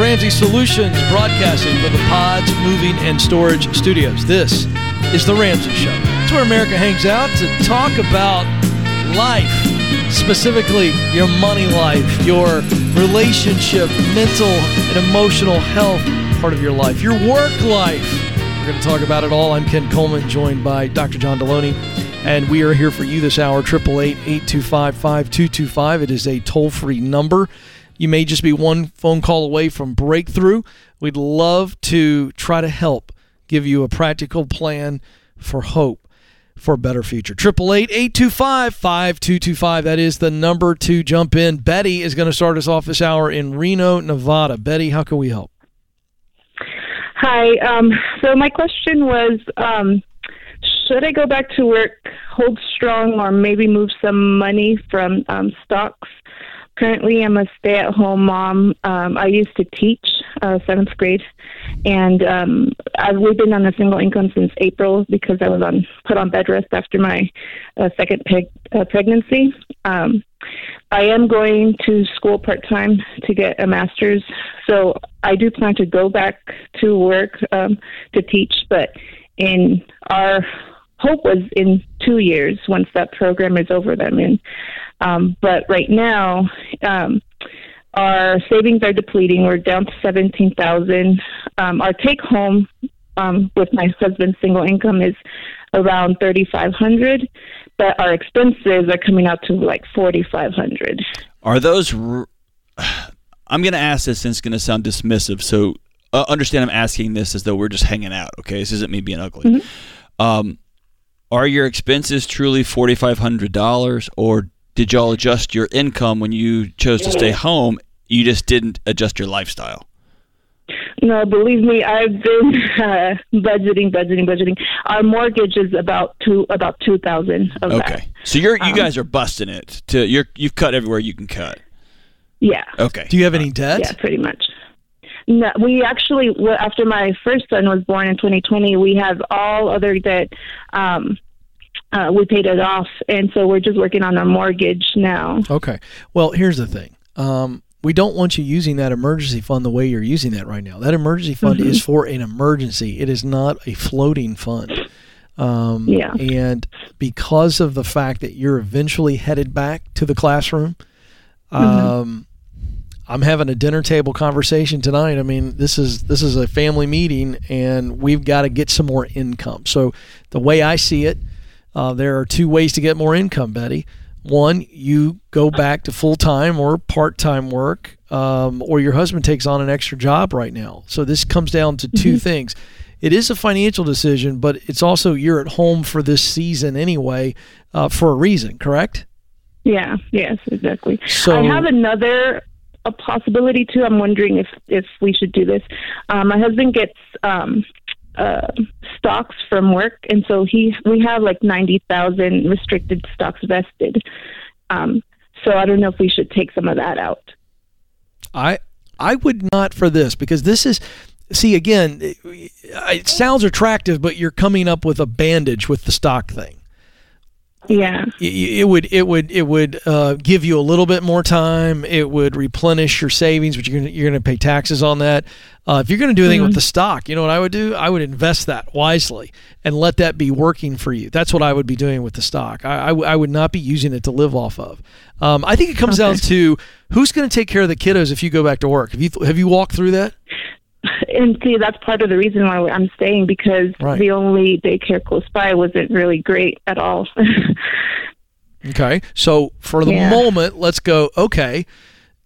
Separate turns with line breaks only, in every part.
Ramsey Solutions, broadcasting from the Pods Moving and Storage Studios. This is The Ramsey Show. It's where America hangs out to talk about life, specifically your money life, your relationship, mental and emotional health part of your life, your work life. We're going to talk about it all. I'm Ken Coleman, joined by Dr. John Delony. And we are here for you this hour, 888-825-5225. It is a toll-free number. You may just be one phone call away from breakthrough. We'd love to try to help give you a practical plan for hope for a better future. 888-825-5225. That is the number to jump in. Betty is going to start us off this hour in Reno, Nevada. Betty, how can we help?
Hi. Um, so my question was, um, should I go back to work, hold strong, or maybe move some money from um, stocks? Currently, I'm a stay-at-home mom. Um, I used to teach uh, seventh grade, and um, I've, we've been on a single income since April because I was on put on bed rest after my uh, second peg, uh, pregnancy. Um, I am going to school part time to get a master's, so I do plan to go back to work um, to teach. But in our hope was in two years once that program is over. Them in, um, but right now. Um, our savings are depleting. We're down to seventeen thousand. Um, our take home um, with my husband's single income is around thirty five hundred, but our expenses are coming out to like forty five hundred.
Are those? R- I'm going to ask this, and it's going to sound dismissive. So uh, understand, I'm asking this as though we're just hanging out. Okay, this isn't me being ugly.
Mm-hmm.
Um, are your expenses truly forty five hundred dollars, or did y'all adjust your income when you chose to stay home? You just didn't adjust your lifestyle.
No, believe me, I've been uh, budgeting, budgeting, budgeting. Our mortgage is about two about two thousand of that.
Okay, so you're you
Um,
guys are busting it. To you're you've cut everywhere you can cut.
Yeah,
Okay.
Do you have any debt?
yeah, pretty much. No, we actually after my first son was born in 2020, we have all other debt. Um, uh, we paid it off, and so we're just working on our mortgage now.
Okay. Well, here's the thing. Um, we don't want you using that emergency fund the way you're using that right now. That emergency fund
Mhm.
is for an emergency. It is not a floating fund. Um,
Yeah.
And because of the fact that you're eventually headed back to the classroom, um, I'm having a dinner table conversation tonight. I mean, this is this is a family meeting, and we've got to get some more income. So the way I see it, uh, there are two ways to get more income, Betty. One, you go back to full time or part time work, um, or your husband takes on an extra job right now. So this comes down to 2 things. It is a financial decision, but it's also you're at home for this season anyway, uh, for a reason, correct?
Yeah, yes, exactly.
So
I have another a possibility too. I'm wondering if if we should do this. Um, my husband gets um, uh, stocks from work, and so he we have like ninety thousand restricted stocks vested. Um, so I don't know if we should take some of that out.
I I would not for this because this is see again it, it sounds attractive but you're coming up with a bandage with the stock thing.
Yeah,
It would it would it would uh, give you a little bit more time. It would replenish your savings, but you're gonna, you're going to pay taxes on that. Uh, if you're going to do anything with the stock, you know what I would do? I would invest that wisely and let that be working for you. That's what I would be doing with the stock. I, I, would not be using it to live off of. Um, I think it comes down to who's going to take care of the kiddos if you go back to work. Have you have you walked through that?
and see that's part of the reason why I'm staying because
Right.
the only daycare close by wasn't really great at all.
Okay. So for the
Yeah.
moment, let's go, okay,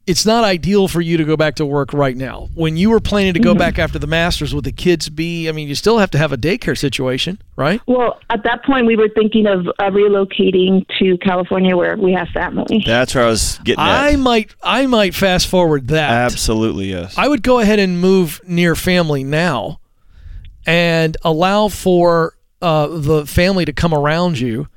it's not ideal for you to go back to work right now. When you were planning to go back after the Masters, would the kids be, I mean, you still have to have a daycare situation, right?
well, at that point, we were thinking of uh, relocating to California where we have family.
That's where I was getting at.
I might, I might fast forward that.
Absolutely yes.
I would go ahead and move near family now and allow for uh, the family to come around you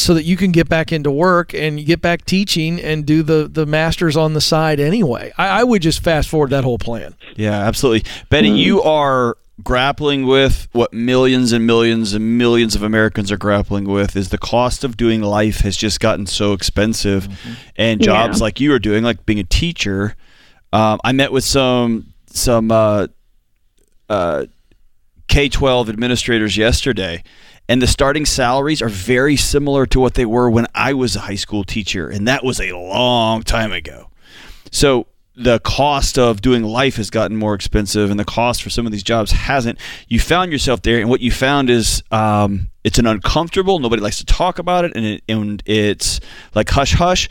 so that you can get back into work and get back teaching and do the, the masters on the side anyway. I, I would just fast forward that whole plan.
Yeah, absolutely. Betty, you are grappling with what millions and millions and millions of Americans are grappling with is the cost of doing life has just gotten so expensive and jobs
Yeah.
like you are doing like being a teacher Um, I met with some some uh, uh, K twelve administrators yesterday, and the starting salaries are very similar to what they were when I was a high school teacher, and that was a long time ago. So the cost of doing life has gotten more expensive, and the cost for some of these jobs hasn't. You found yourself there, and what you found is um, it's an uncomfortable. Nobody likes to talk about it, and it, and it's like hush hush.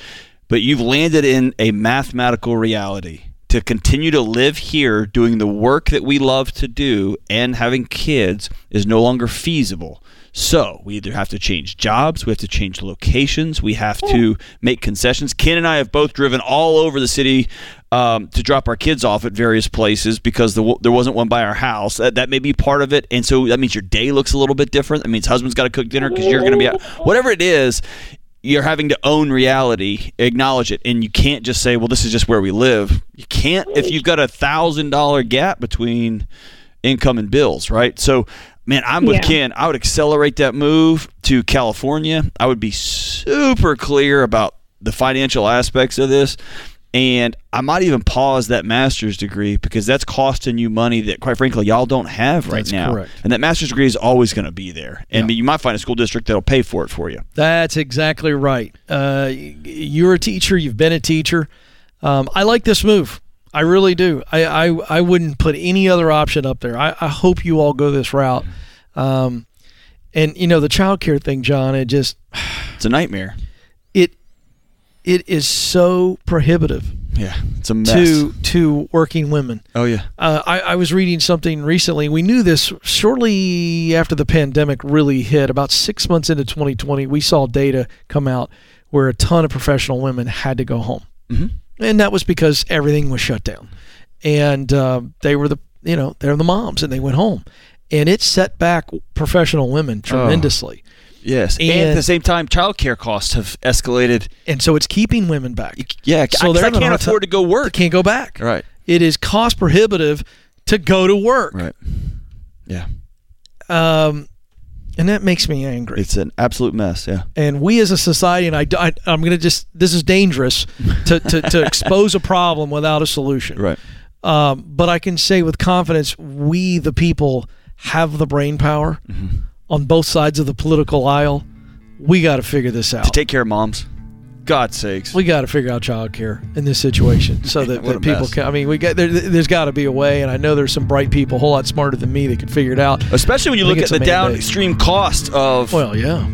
But you've landed in a mathematical reality to continue to live here doing the work that we love to do and having kids is no longer feasible. So we either have to change jobs, we have to change locations, we have to make concessions. Ken and I have both driven all over the city um, to drop our kids off at various places because the, there wasn't one by our house. That, that may be part of it, and so that means your day looks a little bit different. That means husband's got to cook dinner because you're going to be out. Whatever it is, you're having to own reality, acknowledge it, and you can't just say, "Well, this is just where we live." You can't if you've got a thousand dollar gap between income and bills, right? So man, I'm with
Yeah.
Ken. I would accelerate that move to California. I would be super clear about the financial aspects of this. And I might even pause that master's degree because that's costing you money that, quite frankly, y'all don't have right
That's
now.
correct.
And that master's degree is always going to be there. And you might find a school district that'll pay for it for you.
That's exactly right. Uh, you're a teacher. You've been a teacher. Um, I like this move. I really do. I, I, I wouldn't put any other option up there. I, I hope you all go this route. Um, and you know the child care thing, John. It just
It's a nightmare.
it it is so prohibitive
Yeah, it's a mess.
to to working women.
oh yeah,
Uh, I, I was reading something recently. We knew this shortly after the pandemic really hit. About six months into 2020, we saw data come out where a ton of professional women had to go home,
Mhm.
And that was because everything was shut down, and uh, they were the you know they're the moms, and they went home, and it set back professional women tremendously,
yes. And, at the same time, childcare costs have escalated.
and so it's keeping women back.
Yeah,
So they're
I
having a
can't afford
time-
to go work.
can't go back.
Right,
It is cost prohibitive to go to work.
right. Yeah,
Um, and that makes me angry.
it's an absolute mess. Yeah.
and we as a society, and I, I am going to just this is dangerous to, to, to expose a problem without a solution.
Right.
Um, but I can say with confidence, we the people have the brain power
Mm-hmm.
on both sides of the political aisle. We got to figure this out.
To take care of moms. God's sakes.
we got to figure out childcare in this situation so that, that people
mess.
can. I mean, we got there, there's got to be a way, and I know there's some bright people, a whole lot smarter than me, that could figure it out.
Especially when you look at the downstream cost of
Well, yeah.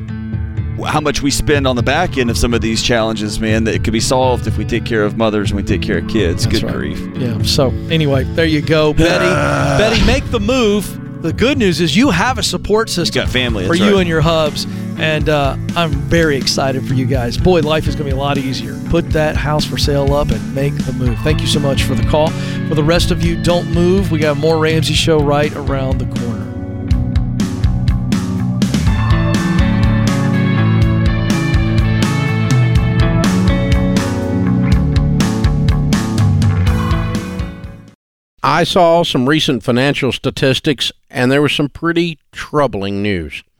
how much we spend on the back end of some of these challenges, man, that could be solved if we take care of mothers and we take care of kids.
That's
Good
right.
grief.
Yeah. So anyway, there you go, Betty. Betty, make the move. The good news is you have a support system
got family,
for you
right.
and your hubs, and uh, I'm very excited for you guys. Boy, life is going to be a lot easier. Put that house for sale up and make the move. Thank you so much for the call. For the rest of you, don't move. We got more Ramsey Show right around the corner.
I saw some recent financial statistics, and there was some pretty troubling news.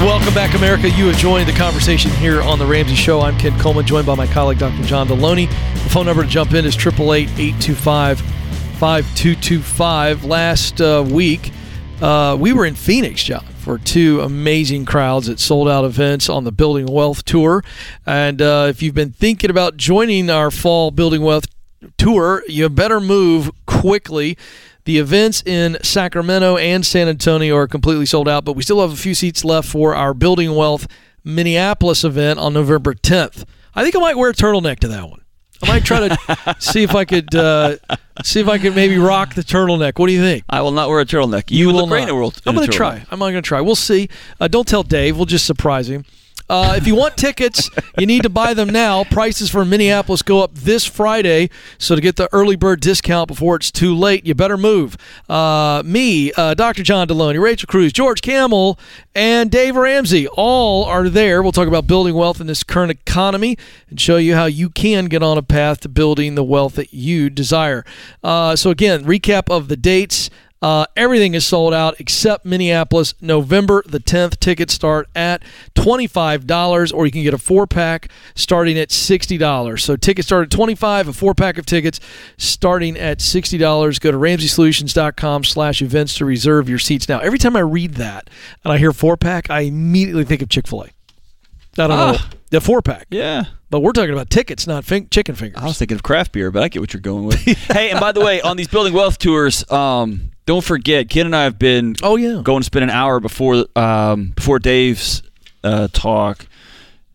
Welcome back, America. You have joined the conversation here on The Ramsey Show. I'm Ken Coleman, joined by my colleague, Dr. John Delony. The phone number to jump in is 888 825 5225. Last uh, week, uh, we were in Phoenix, John, for two amazing crowds at sold out events on the Building Wealth Tour. And uh, if you've been thinking about joining our fall Building Wealth Tour, you better move quickly. The events in Sacramento and San Antonio are completely sold out, but we still have a few seats left for our Building Wealth Minneapolis event on November 10th. I think I might wear a turtleneck to that one. I might try to see if I could uh, see if I could maybe rock the turtleneck. What do you think?
I will not wear a turtleneck. You,
You
will look great
not.
in a world.
I'm going to try. I'm not going to try. We'll see. Uh, don't tell Dave. We'll just surprise him. Uh, if you want tickets, you need to buy them now. Prices for Minneapolis go up this Friday, so to get the early bird discount before it's too late, you better move. Uh, me, uh, Dr. John Delony, Rachel Cruz, George Kamel, and Dave Ramsey all are there. We'll talk about building wealth in this current economy and show you how you can get on a path to building the wealth that you desire. Uh, so again, recap of the dates. Uh, everything is sold out except Minneapolis. November the 10th. Tickets start at $25, or you can get a four pack starting at $60. So tickets start at 25 a four pack of tickets starting at $60. Go to ramseysolutions.com slash events to reserve your seats. Now, every time I read that and I hear four pack, I immediately think of Chick fil A. I don't know.
Ah.
The four pack.
Yeah.
But we're talking about tickets, not fin- chicken fingers.
I was thinking of craft beer, but I get what you're going with. hey, and by the way, on these building wealth tours, um, don't forget, Ken and I have been
oh, yeah.
going to spend an hour before um, before Dave's uh, talk,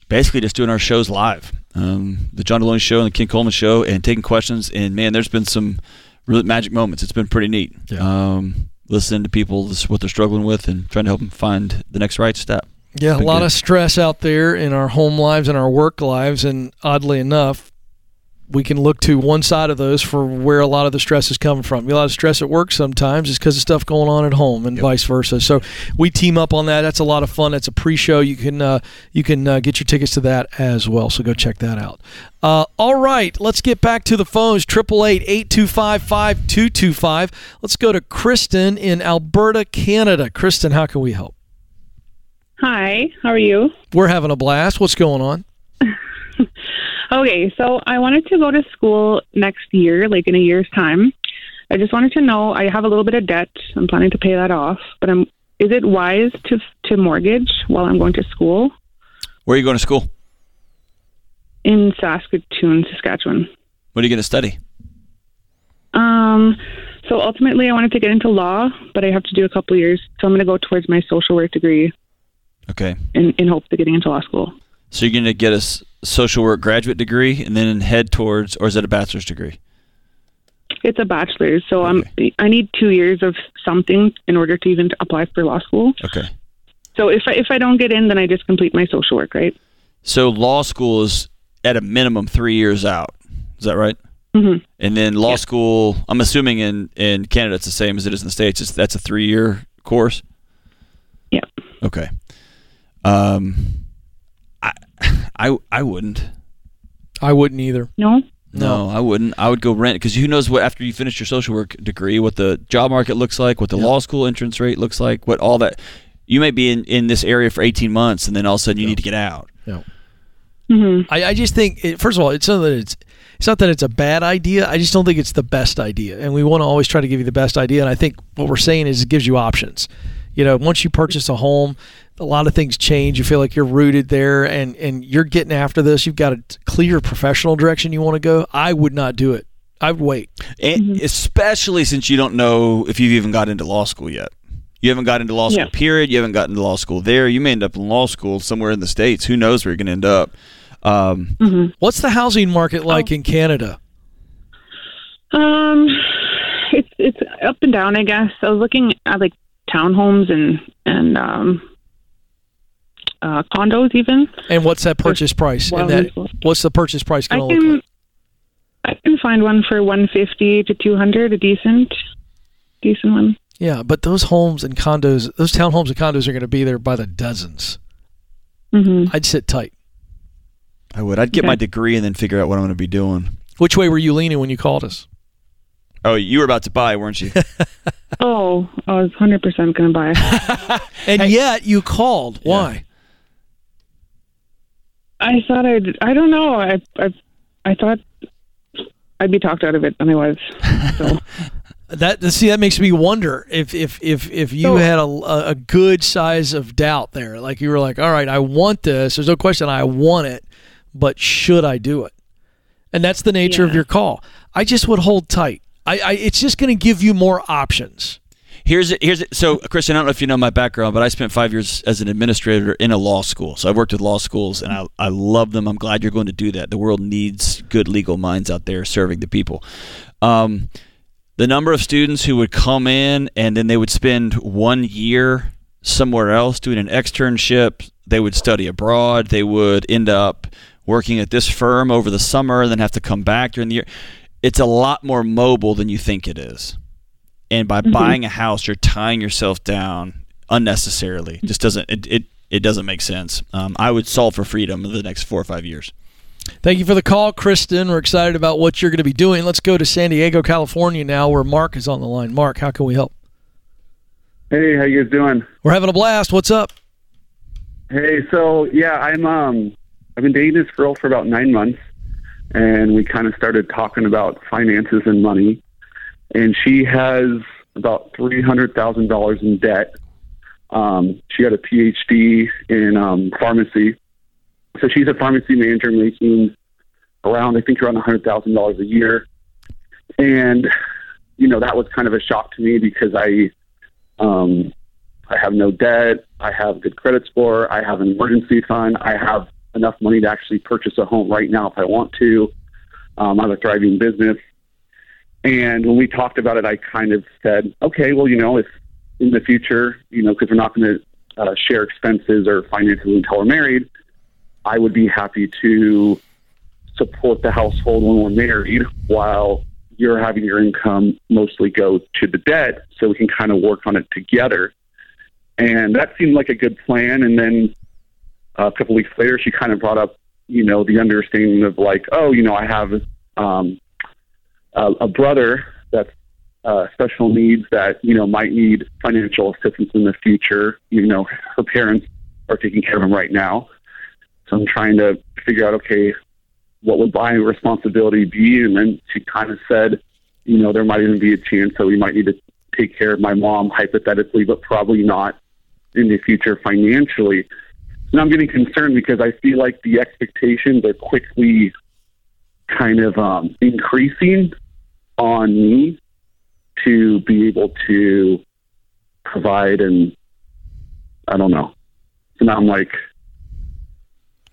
basically just doing our shows live, um, the John Delony show and the Ken Coleman show, and taking questions. And man, there's been some really magic moments. It's been pretty neat.
Yeah.
Um, listening to people, this, what they're struggling with, and trying to help them find the next right step.
Yeah, a lot
good.
of stress out there in our home lives and our work lives. And oddly enough, we can look to one side of those for where a lot of the stress is coming from. A lot of stress at work sometimes is because of stuff going on at home and
Yep.
vice versa. So we team up on that. That's a lot of fun. That's a pre-show. You can uh, you can uh, get your tickets to that as well. So go check that out. Uh, all right, let's get back to the phones. Triple eight eight two five five two two five. Let's go to Kristen in Alberta, Canada. Kristen, how can we help?
Hi, how are you?
We're having a blast. What's going on?
Okay, so I wanted to go to school next year, like in a year's time. I just wanted to know. I have a little bit of debt. I'm planning to pay that off, but I'm. Is it wise to to mortgage while I'm going to school
Where are you going to school?
in Saskatoon, Saskatchewan?
What are you going to study?
Um. So ultimately, I wanted to get into law, but I have to do a couple years. So I'm going to go towards my social work degree
Okay.
in in hopes of getting into law school.
So you're going to get a s- social work graduate degree and then head towards, or is it a bachelor's degree?
It's a bachelor's, so I'm. I need two years of something in order to even apply for law school.
Okay.
So if I, if I don't get in, then I just complete my social work, right?
So law school is at a minimum three years out. Is that right?
Mm-hmm.
And then law
Yeah.
school, I'm assuming in, in Canada it's the same as it is in the States. It's, that's a three year course?
Yeah.
Okay. Um, I, I, I wouldn't.
I wouldn't either.
No.
No, I wouldn't. I would go rent because who knows what after you finish your social work degree, what the job market looks like, what the
Yeah.
law school entrance rate looks like, what all that. You may be in, in this area for 18 months and then all of a sudden you need to get out.
Mm-hmm.
I, I just think, it, first of all, it's not that it's it's not that it's a bad idea. I just don't think it's the best idea, and we want to always try to give you the best idea. And I think what we're saying is it gives you options. You know, once you purchase a home, a lot of things change. You feel like you're rooted there, and and you're getting after this. You've got a clear professional direction you want to go. I would not do it. I would wait.
And especially since you don't know if you've even got into law school yet. You haven't got into law school,
Yeah.
period. You haven't gotten into law school there. You may end up in law school somewhere in the States. Who knows where you're going to end up. Um,
Mm-hmm.
What's the housing market like in Canada?
Um, it's it's up and down, I guess. I was looking at like townhomes and and um, uh, condos, even.
And what's that purchase price?
Well,
and that what's the purchase price
I
going to look
can
like?
I can find one for one fifty to two hundred, a decent decent one.
Yeah, but those homes and condos, those townhomes and condos are going to be there by the dozens.
Mm-hmm.
I'd sit tight.
I would. I'd get
Okay.
my degree and then figure out what I'm going to be doing.
Which way were you leaning when you called us?
Oh, you were about to buy, weren't you?
Oh, I was hundred percent going to buy.
And yet you called. Why?
I thought I'd. I don't know. I I I thought I'd be talked out of it, and I was. So
That see that makes me wonder if if if if you
So-
had a a good size of doubt there, like you were like, all right, I want this. There's no question I want it, but should I do it? And that's the nature of your call. I just would hold tight. I, I it's just going to give you more options.
Here's it. Here's it. So, Kristen, I don't know if you know my background, but I spent five years as an administrator in a law school. So I've worked with law schools, and I, I love them. I'm glad you're going to do that. The world needs good legal minds out there serving the people. Um, the number of students who would come in and then they would spend one year somewhere else doing an externship. They would study abroad. They would end up working at this firm over the summer, and then have to come back during the year. It's a lot more mobile than you think it is and by buying a house you're tying yourself down unnecessarily it just doesn't it, it, it doesn't make sense um, i would solve for freedom in the next four or five years
Thank you for the call, Kristen. We're excited about what you're going to be doing. Let's go to San Diego, California now, where Mark is on the line. Mark, how can we help?
Hey, how you guys doing?
We're having a blast. What's up?
Hey, so yeah, I'm um I've been dating this girl for about nine months and we kind of started talking about finances and money. And she has about three hundred thousand dollars in debt. Um, she got a PhD in um, pharmacy, so she's a pharmacy manager making around I think around a hundred thousand dollars a year. And you know that was kind of a shock to me because I um, I have no debt. I have good credit score. I have an emergency fund. I have enough money to actually purchase a home right now if I want to. Um, I have a thriving business. And when we talked about it, I kind of said, okay, well, you know, if in the future, you know, because we're not going to uh, share expenses or finances until we're married, I would be happy to support the household when we're married while you're having your income mostly go to the debt so we can kind of work on it together. And that seemed like a good plan. And then a couple weeks later, she kind of brought up, you know, the understanding of like, oh, you know, I have um, a, a brother that's uh, special needs that, you know, might need financial assistance in the future, even though her parents are taking care of him right now. So I'm trying to figure out, okay, what would my responsibility be? And then she kind of said, you know, there might even be a chance that we might need to take care of my mom hypothetically, but probably not in the future financially. And I'm getting concerned because I feel like the expectations are quickly kind of um, increasing on me to be able to provide and I don't know. So now I'm like,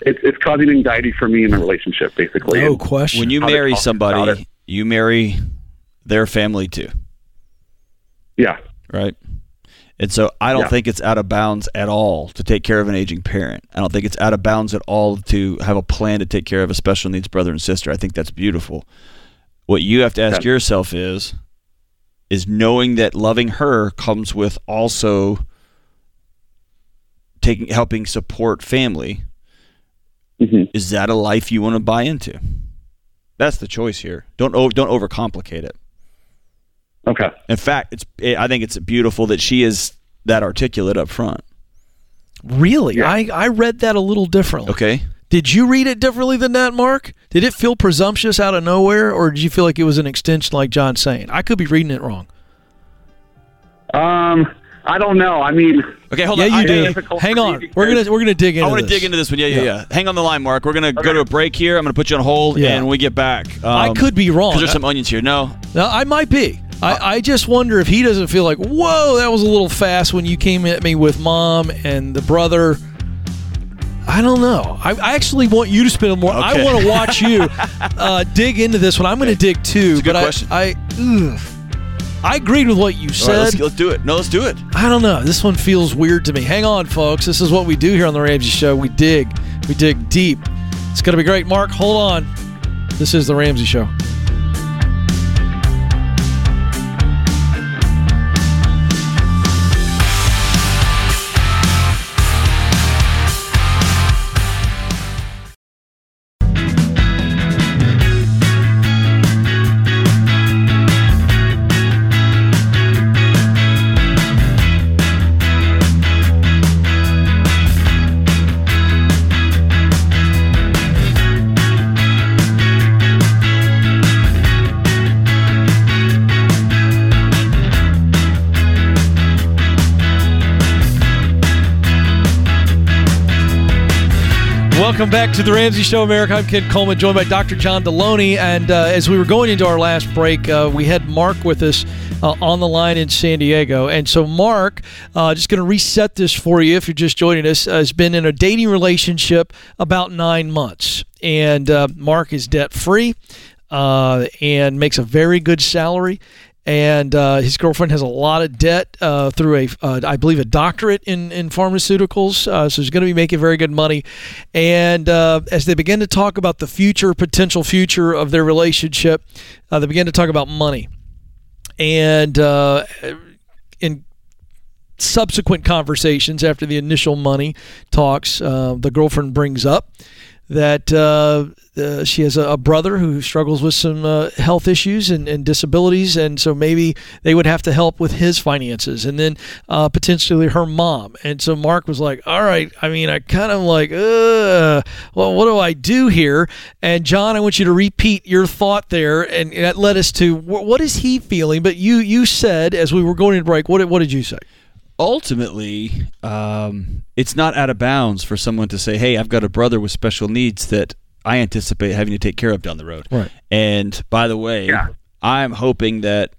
it's it's causing anxiety for me in the relationship, basically.
No
And
question.
when you marry somebody you marry their family too
yeah,
right and so i don't
Yeah.
think it's out of bounds at all to take care of an aging parent i don't think it's out of bounds at all to have a plan to take care of a special needs brother and sister i think that's beautiful what you have to ask
Yeah.
yourself is is knowing that loving her comes with also taking helping support family
hmm
is that a life you want to buy into that's the choice here don't o- don't overcomplicate it
okay.
in fact it's i think it's beautiful that she is that articulate up front
Really?
Yeah.
I, I read that a little differently.
okay
Did you read it differently than that, Mark? Did it feel presumptuous out of nowhere, or did you feel like it was an extension like John's saying? I could be reading it wrong.
Um, I don't know. I mean,
okay hold
yeah,
on
you
I-
do. Hang on. We're gonna we're gonna dig into.
I want to
this.
dig into this one. Yeah, yeah,
Yeah.
yeah, Hang on the line, Mark. We're gonna go to a break here. I'm gonna put you on hold,
Yeah.
and when we get back, um,
I could be wrong.
because there's some onions here. No,
No, I might be. I, I just wonder if he doesn't feel like, whoa, that was a little fast when you came at me with mom and the brother. I don't know. I, I actually want you to spend more. I want to watch you uh, dig into this one. I'm going to dig too.
It's a good
but
question.
I, I, ugh. I agreed with what you
All right,
said.
let's, let's do it. No, let's do it.
I don't know. This one feels weird to me. Hang on, folks. This is what we do here on the Ramsey Show. We dig. We dig deep. It's going to be great. Mark, hold on. This is the Ramsey Show. Welcome back to the Ramsey Show, America. I'm Ken Coleman, joined by Dr. John Delony. And uh, as we were going into our last break, uh, we had Mark with us uh, on the line in San Diego. And so, Mark, uh, just going to reset this for you if you're just joining us, uh, has been in a dating relationship about nine months. And uh, Mark is debt free and makes a very good salary and uh, his girlfriend has a lot of debt uh, through a, uh, I believe, a doctorate in in pharmaceuticals. Uh, so he's going to be making very good money. And uh, as they begin to talk about the future, potential future of their relationship, uh, they begin to talk about money. And in subsequent conversations after the initial money talks, the girlfriend brings up that uh, uh, she has a, a, brother who struggles with some uh, health issues and, and, disabilities, and so maybe they would have to help with his finances, and then uh, potentially her mom. And so Mark was like, "All right, I mean, I kind of like, well, what do I do here?" And John, I want you to repeat your thought there, and that led us to what is he feeling? But you you said as we were going to break, what what did you say?
Ultimately, um, it's not out of bounds for someone to say, "Hey, I've got a brother with special needs that I anticipate having to take care of down the road."
Right.
And by the way,
yeah.
I'm hoping that,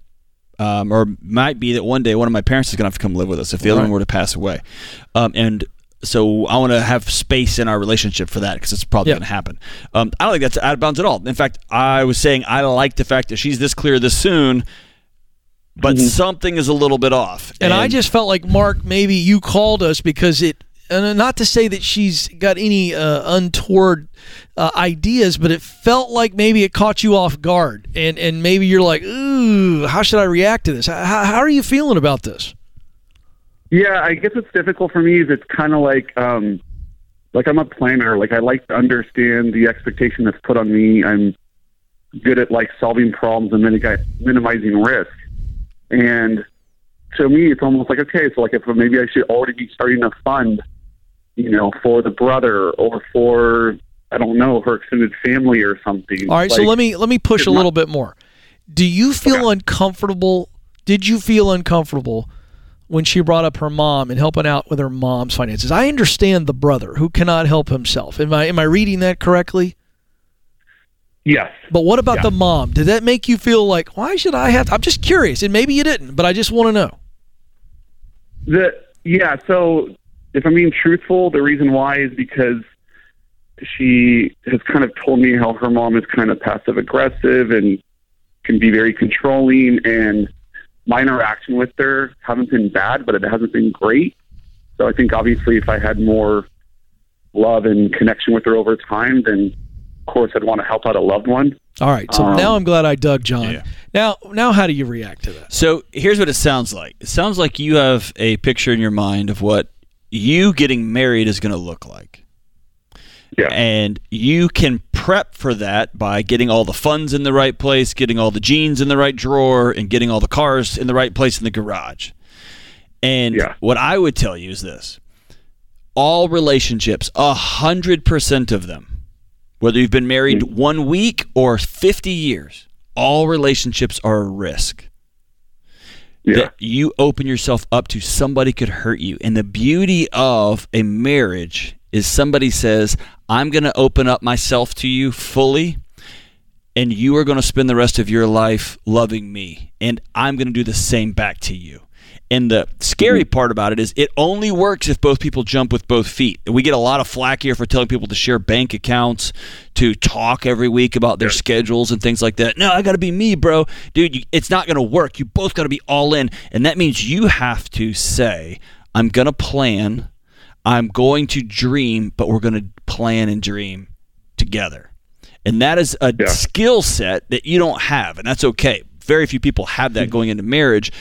um, or might be that one day one of my parents is going to have to come live with us if the other one were to pass away, um, and so I want to have space in our relationship for that because it's probably going to happen. Um, I don't think that's out of bounds at all. In fact, I was saying I like the fact that she's this clear this soon but mm-hmm. something is a little bit off.
And, and, I just felt like Mark, maybe you called us because it. And not to say that she's got any uh, untoward uh, ideas, but it felt like maybe it caught you off guard, and and maybe you're like, ooh, how should I react to this? How, how are you feeling about this?
Yeah, I guess it's difficult for me. Is it's kind of like um, like I'm a planner. Like I like to understand the expectation that's put on me. I'm good at like solving problems and minimizing risk. And to me, it's almost like okay, so like if maybe I should already be starting a fund, you know, for the brother or for I don't know her extended family or something.
All right,
like,
so let me let me push a little bit more. Do you feel okay. uncomfortable? Did you feel uncomfortable when she brought up her mom and helping out with her mom's finances? I understand the brother who cannot help himself. Am I am I reading that correctly?
Yes.
But what about the mom? Did that make you feel like why should I have? To? I'm just curious, and maybe you didn't, but I just want to know.
The yeah. So if I'm being truthful, the reason why is because she has kind of told me how her mom is kind of passive aggressive and can be very controlling, and my interaction with her haven't been bad, but it hasn't been great. So I think obviously if I had more love and connection with her over time, then course, I'd want to help out a loved one.
All right. So um, now I'm glad I dug John. Yeah. Now, now, how do you react to that?
So here's what it sounds like. It sounds like you have a picture in your mind of what you getting married is going to look like.
Yeah.
And you can prep for that by getting all the funds in the right place, getting all the jeans in the right drawer, and getting all the cars in the right place in the garage. And yeah. what I would tell you is this all relationships, a hundred percent of them whether you've been married mm. one week or 50 years, all relationships are a risk. Yeah. That you open yourself up to somebody could hurt you. And the beauty of a marriage is somebody says, I'm going to open up myself to you fully, and you are going to spend the rest of your life loving me, and I'm going to do the same back to you. And the scary mm-hmm. part about it is it only works if both people jump with both feet. We get a lot of flack here for telling people to share bank accounts, to talk every week about their schedules and things like that. No, I got to be me, bro. Dude, you, it's not going to work. You both got to be all in. And that means you have to say, I'm going to plan, I'm going to dream, but we're going to plan and dream together. And that is a yeah. skill set that you don't have, and that's okay very few people have that going into marriage.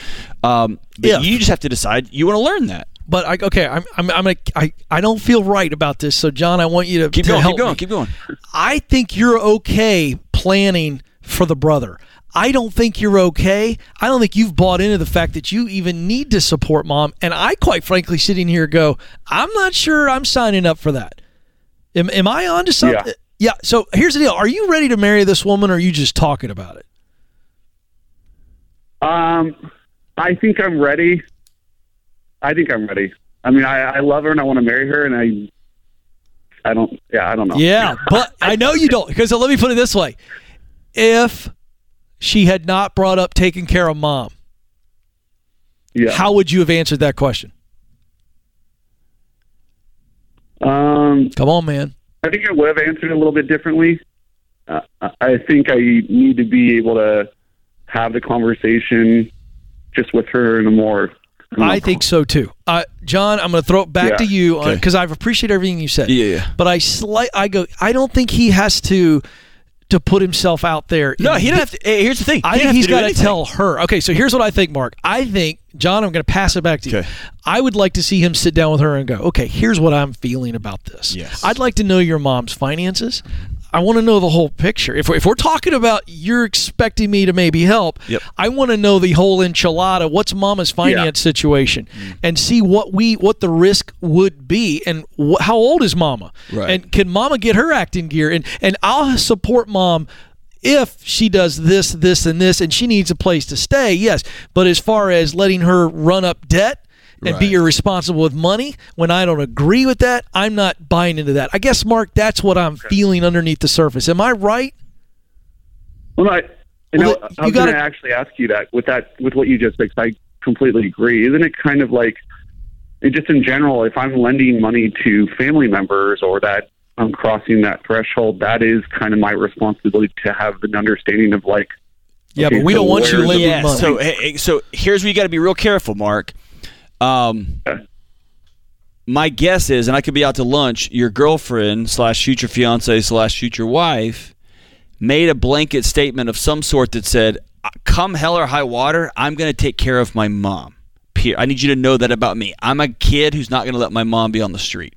Um, but yeah. you just have to decide you want to learn that.
But I, okay, I'm I'm I'm gonna, I I don't feel right about this. So John, I want you to
keep
to
going,
keep
going,
me.
keep going.
I think you're okay planning for the brother. I don't think you're okay. I don't think you've bought into the fact that you even need to support mom. And I, quite frankly, sitting here go, I'm not sure I'm signing up for that. Am, am I on to something? Yeah. yeah. So here's the deal: Are you ready to marry this woman, or are you just talking about it?
Um, I think I'm ready. I think I'm ready. I mean, I, I love her and I want to marry her, and I I don't. Yeah, I don't know.
Yeah, but I know you don't because let me put it this way: if she had not brought up taking care of mom,
yeah.
how would you have answered that question?
Um,
Come on, man.
I think I would have answered it a little bit differently. Uh, I- I think I need to be able to have the conversation just with her in a more.
I think so too. Uh, John, I'm going to throw it back
Yeah.
to you
Okay.
because I've appreciated everything you said.
Yeah, yeah.
But I slight, I go. I don't think he has to to put himself out there.
No,
in
he doesn't have to. Here's the thing.
I
He didn't
think he's got to tell her. Okay, so here's what I think, Mark. I think, John, I'm going to pass it back to you. I would like to see him sit down with her and go, okay, here's what I'm feeling about this.
Yes.
I'd like to know your mom's finances. I want to know the whole picture. If we're, if we're talking about you're expecting me to maybe help,
Yep.
I want to know the whole enchilada. What's mama's finance situation,
Mm.
and see what we what the risk would be, and wh- how old is mama,
Right.
and can mama get her acting gear, and and I'll support mom if she does this, this, and this, and she needs a place to stay, yes. But as far as letting her run up debt and be irresponsible with money, when I don't agree with that, I'm not buying into that. I guess, Mark, that's what I'm feeling underneath the surface. Am I right?
Well, no, I, you
Well,
know,
you
I was going
gotta-
actually ask you that with that with what you just said. 'cause I completely agree. Isn't it kind of like, and just in general, if I'm lending money to family members or that I'm crossing that threshold, that is kind of my responsibility to have an understanding of like.
Yeah,
okay,
but we
so
don't want you
where's-
lending
Yeah.
money.
So, hey, hey, so here's where you got to be real careful, Mark. Um,
Okay.
my guess is, and I could be out to lunch. Your girlfriend slash future fiance slash future wife made a blanket statement of some sort that said, "Come hell or high water, I'm going to take care of my mom." I need you to know that about me. I'm a kid who's not going to let my mom be on the street.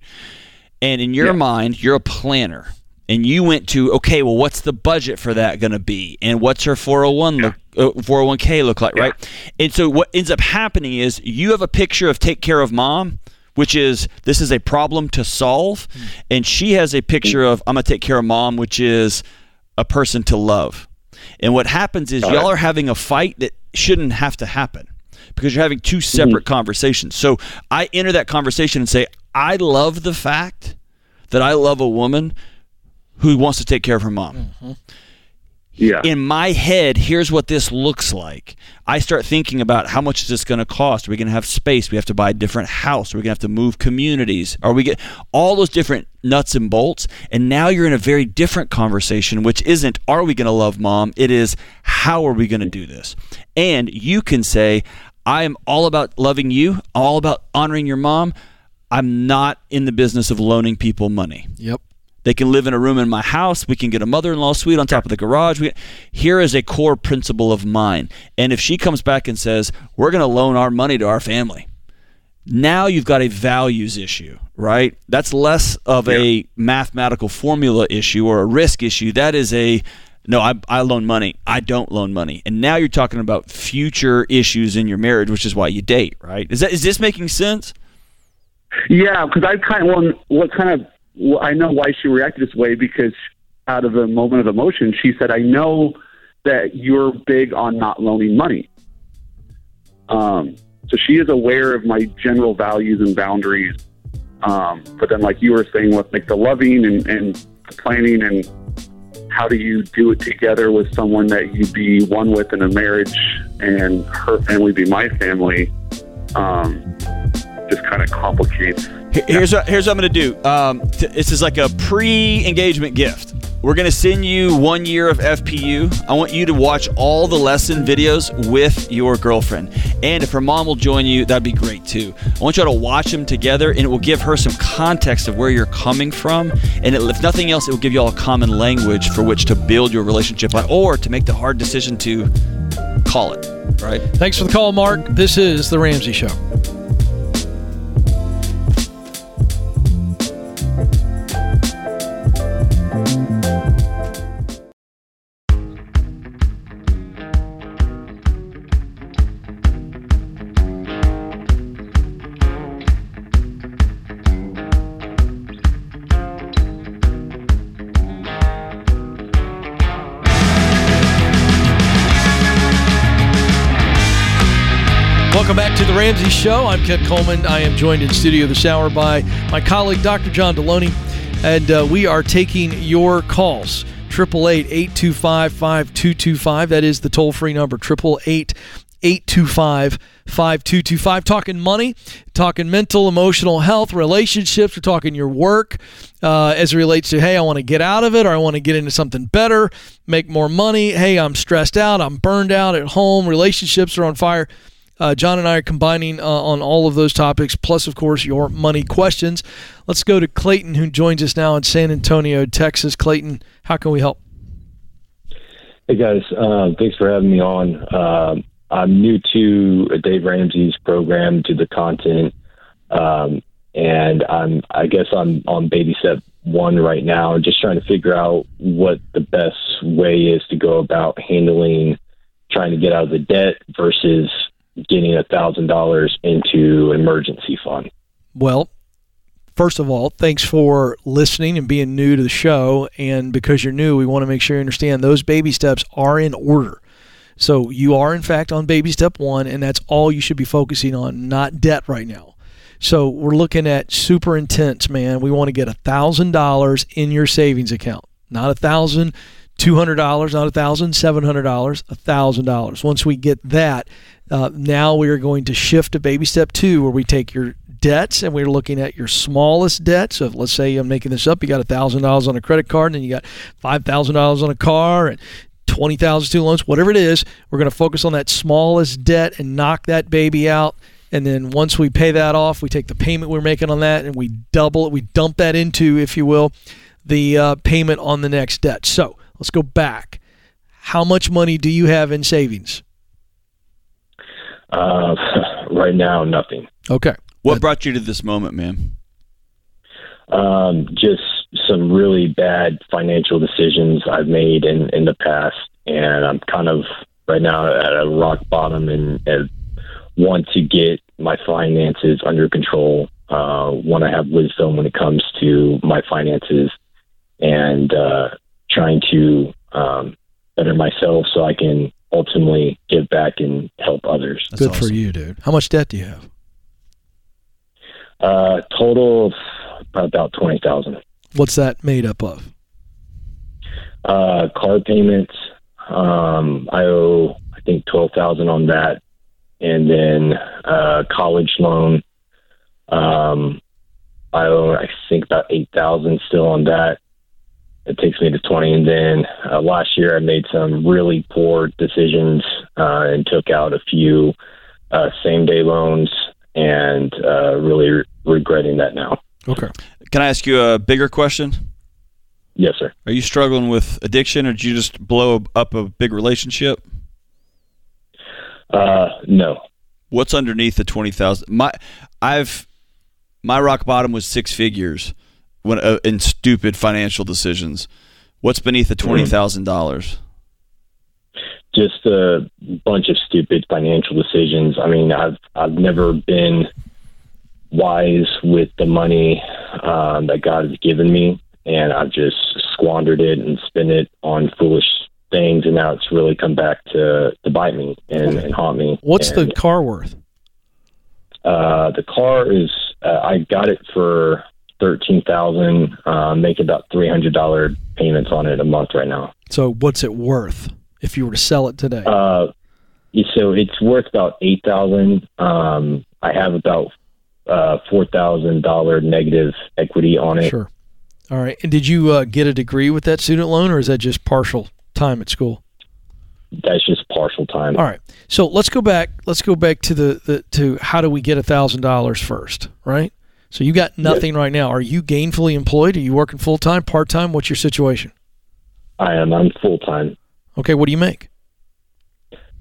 And in your
Yeah.
mind, you're a planner. And you went to, okay, well, what's the budget for that going to be? And what's her 401 look, uh, 401k look like, right? And so what ends up happening is you have a picture of take care of mom, which is this is a problem to solve. And she has a picture of I'm going to take care of mom, which is a person to love. And what happens is y'all are having a fight that shouldn't have to happen because you're having two separate conversations. So I enter that conversation and say, I love the fact that I love a woman who wants to take care of her mom. Mm-hmm.
Yeah.
In my head, here's what this looks like. I start thinking about how much is this going to cost? Are we going to have space? We have to buy a different house. Are we going to have to move communities? Are we get all those different nuts and bolts? And now you're in a very different conversation, which isn't are we going to love mom? It is how are we going to do this? And you can say, I am all about loving you, all about honoring your mom. I'm not in the business of loaning people money.
Yep.
They can live in a room in my house. We can get a mother-in-law suite on top of the garage. We, here is a core principle of mine. And if she comes back and says, "We're going to loan our money to our family," now you've got a values issue, right? That's less of a mathematical formula issue or a risk issue. That is a no, I, I loan money. I don't loan money. And now you're talking about future issues in your marriage, which is why you date, right? Is that is this making sense?
Yeah, because I kind of well, what kind of I know why she reacted this way because out of a moment of emotion, she said, "I know that you're big on not loaning money." Um, so she is aware of my general values and boundaries. Um, but then, like you were saying, with like the loving and, and the planning and how do you do it together with someone that you'd be one with in a marriage and her family be my family, um, just kind of complicates.
Here's what here's what I'm going to do. Um, t- this is like a pre-engagement gift. We're going to send you one year of FPU. I want you to watch all the lesson videos with your girlfriend, and if her mom will join you, that'd be great too. I want you all to watch them together, and it will give her some context of where you're coming from, and it, if nothing else, it will give you all a common language for which to build your relationship on, or to make the hard decision to call it. Right?
Thanks for the call, Mark. This is The Ramsey Show. Show. I'm Ken Coleman. I am joined in studio this hour by my colleague, Dr. John Delony. and uh, we are taking your calls. 888-825-5225. That is the toll-free number. 888 825 5225. Talking money, talking mental, emotional health, relationships. We're talking your work uh, as it relates to, hey, I want to get out of it or I want to get into something better, make more money. Hey, I'm stressed out. I'm burned out at home. Relationships are on fire. Uh, John and I are combining uh, on all of those topics, plus, of course, your money questions. Let's go to Clayton, who joins us now in San Antonio, Texas. Clayton, how can we help?
Hey, guys. Uh, thanks for having me on. Um, I'm new to Dave Ramsey's program, to the content, um, and I'm I guess I'm on baby step one right now, just trying to figure out what the best way is to go about handling trying to get out of the debt versus getting a thousand dollars into emergency fund.
Well, first of all, thanks for listening and being new to the show. And because you're new, we want to make sure you understand those baby steps are in order. So you are, in fact, on baby step one, and that's all you should be focusing on, not debt right now. So we're looking at super intense, man. We want to get a thousand dollars in your savings account, not a thousand two hundred dollars, not a thousand seven hundred dollars, a thousand dollars. Once we get that, uh, now we are going to shift to baby step two, where we take your debts and we're looking at your smallest debt. So let's say I'm making this up, you got a thousand dollars on a credit card, and then you got five thousand dollars on a car, and 20,000 student loans, whatever it is, we're going to focus on that smallest debt and knock that baby out. And then once we pay that off, we take the payment we're making on that and we double it, we dump that into, if you will, the uh, payment on the next debt. So let's go back. How much money do you have in savings?
Uh, right now, nothing.
Okay.
What brought you to this moment, man?
Um, just some really bad financial decisions I've made in, in the past, and I'm kind of right now at a rock bottom and, and want to get my finances under control. Uh, want to have wisdom when it comes to my finances and uh, trying to um, better myself so I can ultimately give back and help others.
That's Good awesome. for you, dude. How much debt do you have?
Uh, total of about twenty thousand.
What's that made up of?
Uh, car payments. Um, I owe, I think, twelve thousand on that, and then uh, college loan. Um, I owe, I think, about eight thousand still on that. It takes me to twenty, and then uh, last year I made some really poor decisions uh, and took out a few uh, same day loans, and uh, really re- regretting that now.
Okay.
Can I ask you a bigger question?
Yes, sir.
Are you struggling with addiction, or did you just blow up a big relationship?
Uh, no.
What's underneath the twenty thousand? My, I've, my rock bottom was six figures when uh, in stupid financial decisions. What's beneath the twenty thousand dollars?
Just a bunch of stupid financial decisions. I mean, I've I've never been wise with the money um, that God has given me, and I've just squandered it and spent it on foolish things, and now it's really come back to, to bite me and, and haunt me.
What's
and,
the car worth?
Uh, the car is uh, I got it for thirteen thousand. Uh, make about three hundred dollar payments on it a month right now.
So what's it worth if you were to sell it today?
Uh, so it's worth about eight thousand. Um, I have about uh, four thousand dollar negative equity on it.
Sure. All right. And did you uh, get a degree with that student loan, or is that just partial time at school?
That's just partial time.
All right. So let's go back. Let's go back to the, the to how do we get a thousand dollars first, right? So you got nothing yes. right now. Are you gainfully employed? Are you working full time, part time? What's your situation?
I am. I'm full time.
Okay. What do you make?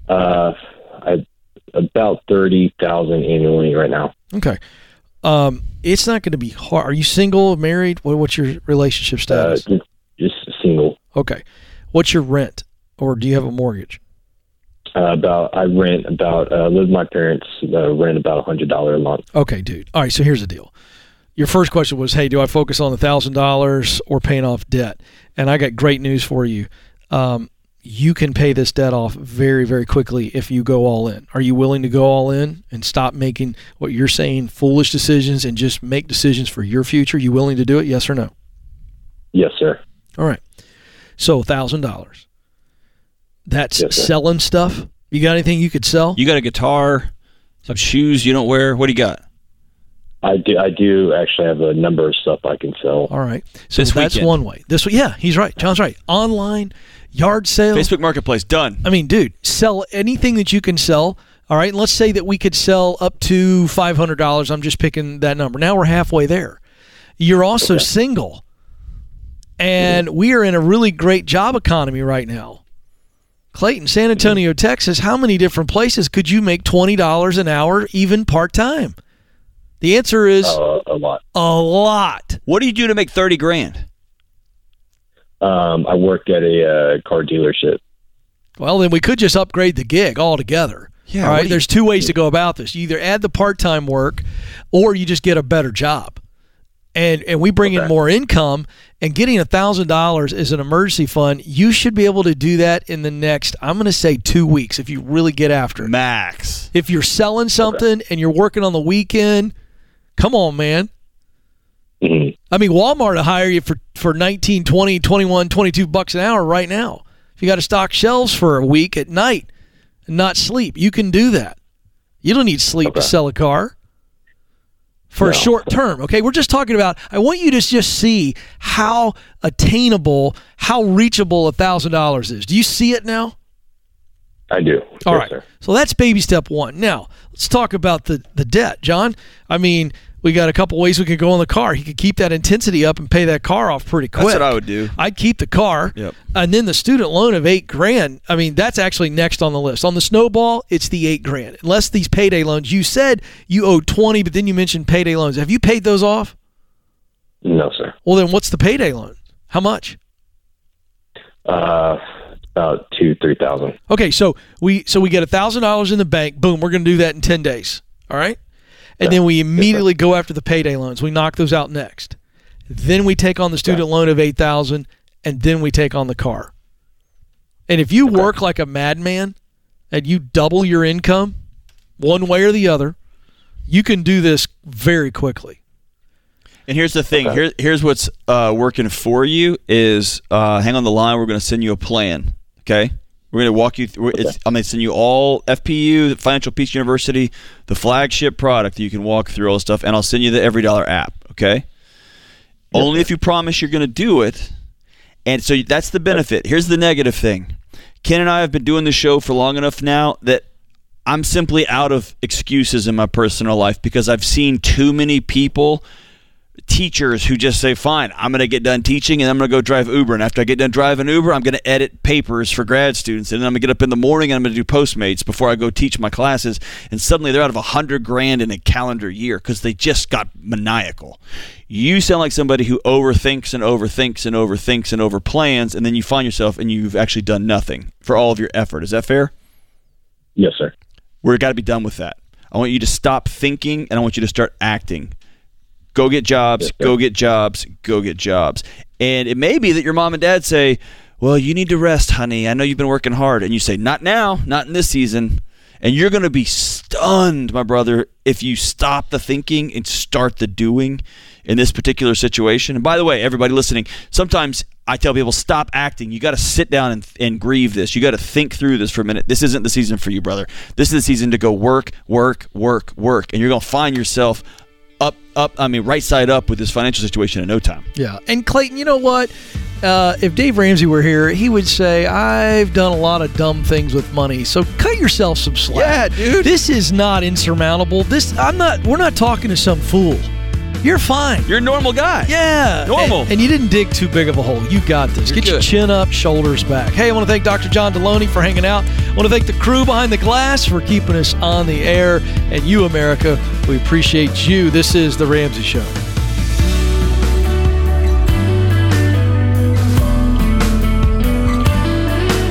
Uh, I about thirty thousand annually right now.
Okay. Um, it's not going to be hard. Are you single, married? What, what's your relationship uh, status?
Uh, just, just single.
Okay. What's your rent, or do you have a mortgage?
Uh, about I rent about uh, live with my parents. Uh, rent about a hundred dollar a month.
Okay, dude. All right. So here's the deal. Your first question was, "Hey, do I focus on the thousand dollars or paying off debt?" And I got great news for you. Um, you can pay this debt off very, very quickly if you go all in. Are you willing to go all in and stop making what you're saying foolish decisions and just make decisions for your future? You willing to do it? Yes or no?
Yes, sir.
All right. So thousand dollars. That's
Yes,
selling stuff. You got anything you could sell?
You got a guitar, some shoes you don't wear. What do you got?
I do. I do actually have a number of stuff I can sell.
All right. So
This
that's
weekend.
one way. This yeah, he's right. John's right. Online, yard sales.
Facebook Marketplace done.
I mean, dude, sell anything that you can sell. All right. Let's say that we could sell up to five hundred dollars. I'm just picking that number. Now we're halfway there. You're also single, and we are in a really great job economy right now. Clayton, San Antonio, Texas. How many different places could you make twenty dollars an hour, even part time? The answer is
Uh, a lot.
a lot.
What do you do to make thirty grand?
Um, I work at a uh, car dealership.
Well, then we could just upgrade the gig altogether.
Yeah,
All
what
right.
you-
There's two ways to go about this. You either add the part-time work, or you just get a better job, and and we bring in more income. And getting a thousand dollars as an emergency fund, you should be able to do that in the next. I'm going to say two weeks if you really get after it.
Max.
If you're selling something and you're working on the weekend, come on, man.
Mhm.
I mean, Walmart will hire you for, for 19, 20, 21, 22 bucks an hour right now. If you got to stock shelves for a week at night and not sleep, you can do that. You don't need sleep to sell a car for a short term. Okay, we're just talking about. I want you to just see how attainable, how reachable a thousand dollars is. Do you see it now?
I do.
All
yes,
right.
sir.
So that's baby step one. Now let's talk about the the debt, John. I mean, we got a couple ways we could go on the car. He could keep that intensity up and pay that car off pretty quick.
That's what I would do.
I'd keep the car.
Yep.
And then the student loan of eight grand. I mean, that's actually next on the list. On the snowball, it's the eight grand. Unless these payday loans. You said you owed twenty, but then you mentioned payday loans. Have you paid those off?
No, sir.
Well, then what's the payday loan? How much?
Uh, about two, three thousand.
Okay, so we so we get a thousand dollars in the bank. Boom, we're going to do that in ten days. All right, and then we immediately go after the payday loans. We knock those out next. Then we take on the student loan of eight thousand, and then we take on the car. And if you work like a madman, and you double your income, one way or the other, you can do this very quickly.
And here's the thing. Here, here's what's uh, working for you is uh, hang on the line. We're going to send you a plan. Okay. We're going to walk you through. It's, I'm going to send you all FPU, Financial Peace University, the flagship product that you can walk through all this stuff, and I'll send you the Every Dollar app. Okay. Only if you promise you're going to do it. And so that's the benefit. Here's the negative thing. Ken and I have been doing the show for long enough now that I'm simply out of excuses in my personal life because I've seen too many people teachers who just say, "Fine, I'm going to get done teaching and I'm going to go drive Uber, and after I get done driving Uber, I'm going to edit papers for grad students, and then I'm going to get up in the morning and I'm going to do Postmates before I go teach my classes." And suddenly they're out of a hundred grand in a calendar year because they just got maniacal. You sound like somebody who overthinks and overthinks and overthinks and overplans, and then you find yourself and you've actually done nothing for all of your effort. Is that fair?
Yes, sir.
We've got to be done with that. I want you to stop thinking and I want you to start acting. Go get jobs,
Yes,
go get jobs, go get jobs. And it may be that your mom and dad say, Well, you need to rest, honey. I know you've been working hard. And you say, Not now, not in this season. And you're going to be stunned, my brother, if you stop the thinking and start the doing in this particular situation. And by the way, everybody listening, sometimes I tell people, stop acting. You got to sit down and, and grieve this. You got to think through this for a minute. This isn't the season for you, brother. This is the season to go work, work, work, work. And you're going to find yourself up, up, I mean, right side up with this financial situation in no time.
Yeah. And Clayton, you know what? Uh, if Dave Ramsey were here, he would say, I've done a lot of dumb things with money. So cut yourself some slack.
Yeah, dude.
This is not insurmountable. This I'm not we're not talking to some fool. You're fine.
You're a normal guy.
yeah.
Normal.
And, and you didn't dig too big of a hole. You got this.
You're
Get your chin up, shoulders back. Hey, I want to thank Dr. John Delony for hanging out. I want to thank the crew behind the glass for keeping us on the air. And you, America, we appreciate you. This is The Ramsey Show.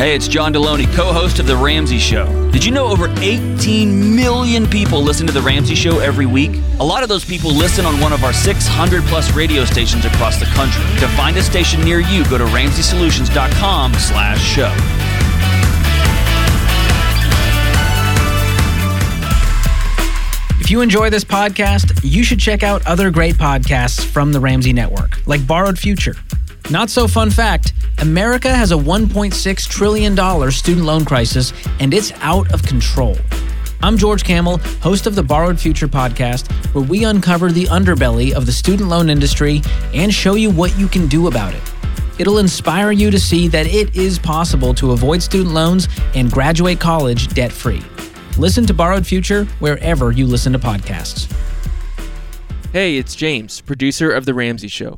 Hey, it's John Delony, co host of The Ramsey Show. Did you know over 18 million people listen to The Ramsey Show every week? A lot of those people listen on one of our 600 plus radio stations across the country. To find a station near you, go to ramseysolutions.com slash show.
If you enjoy this podcast, you should check out other great podcasts from the Ramsey Network, like Borrowed Future. Not so fun fact America has a $1.6 trillion student loan crisis, and it's out of control. I'm George Kamel, host of the Borrowed Future podcast, where we uncover the underbelly of the student loan industry and show you what you can do about it. It'll inspire you to see that it is possible to avoid student loans and graduate college debt free. Listen to Borrowed Future wherever you listen to podcasts.
Hey, it's James, producer of The Ramsey Show.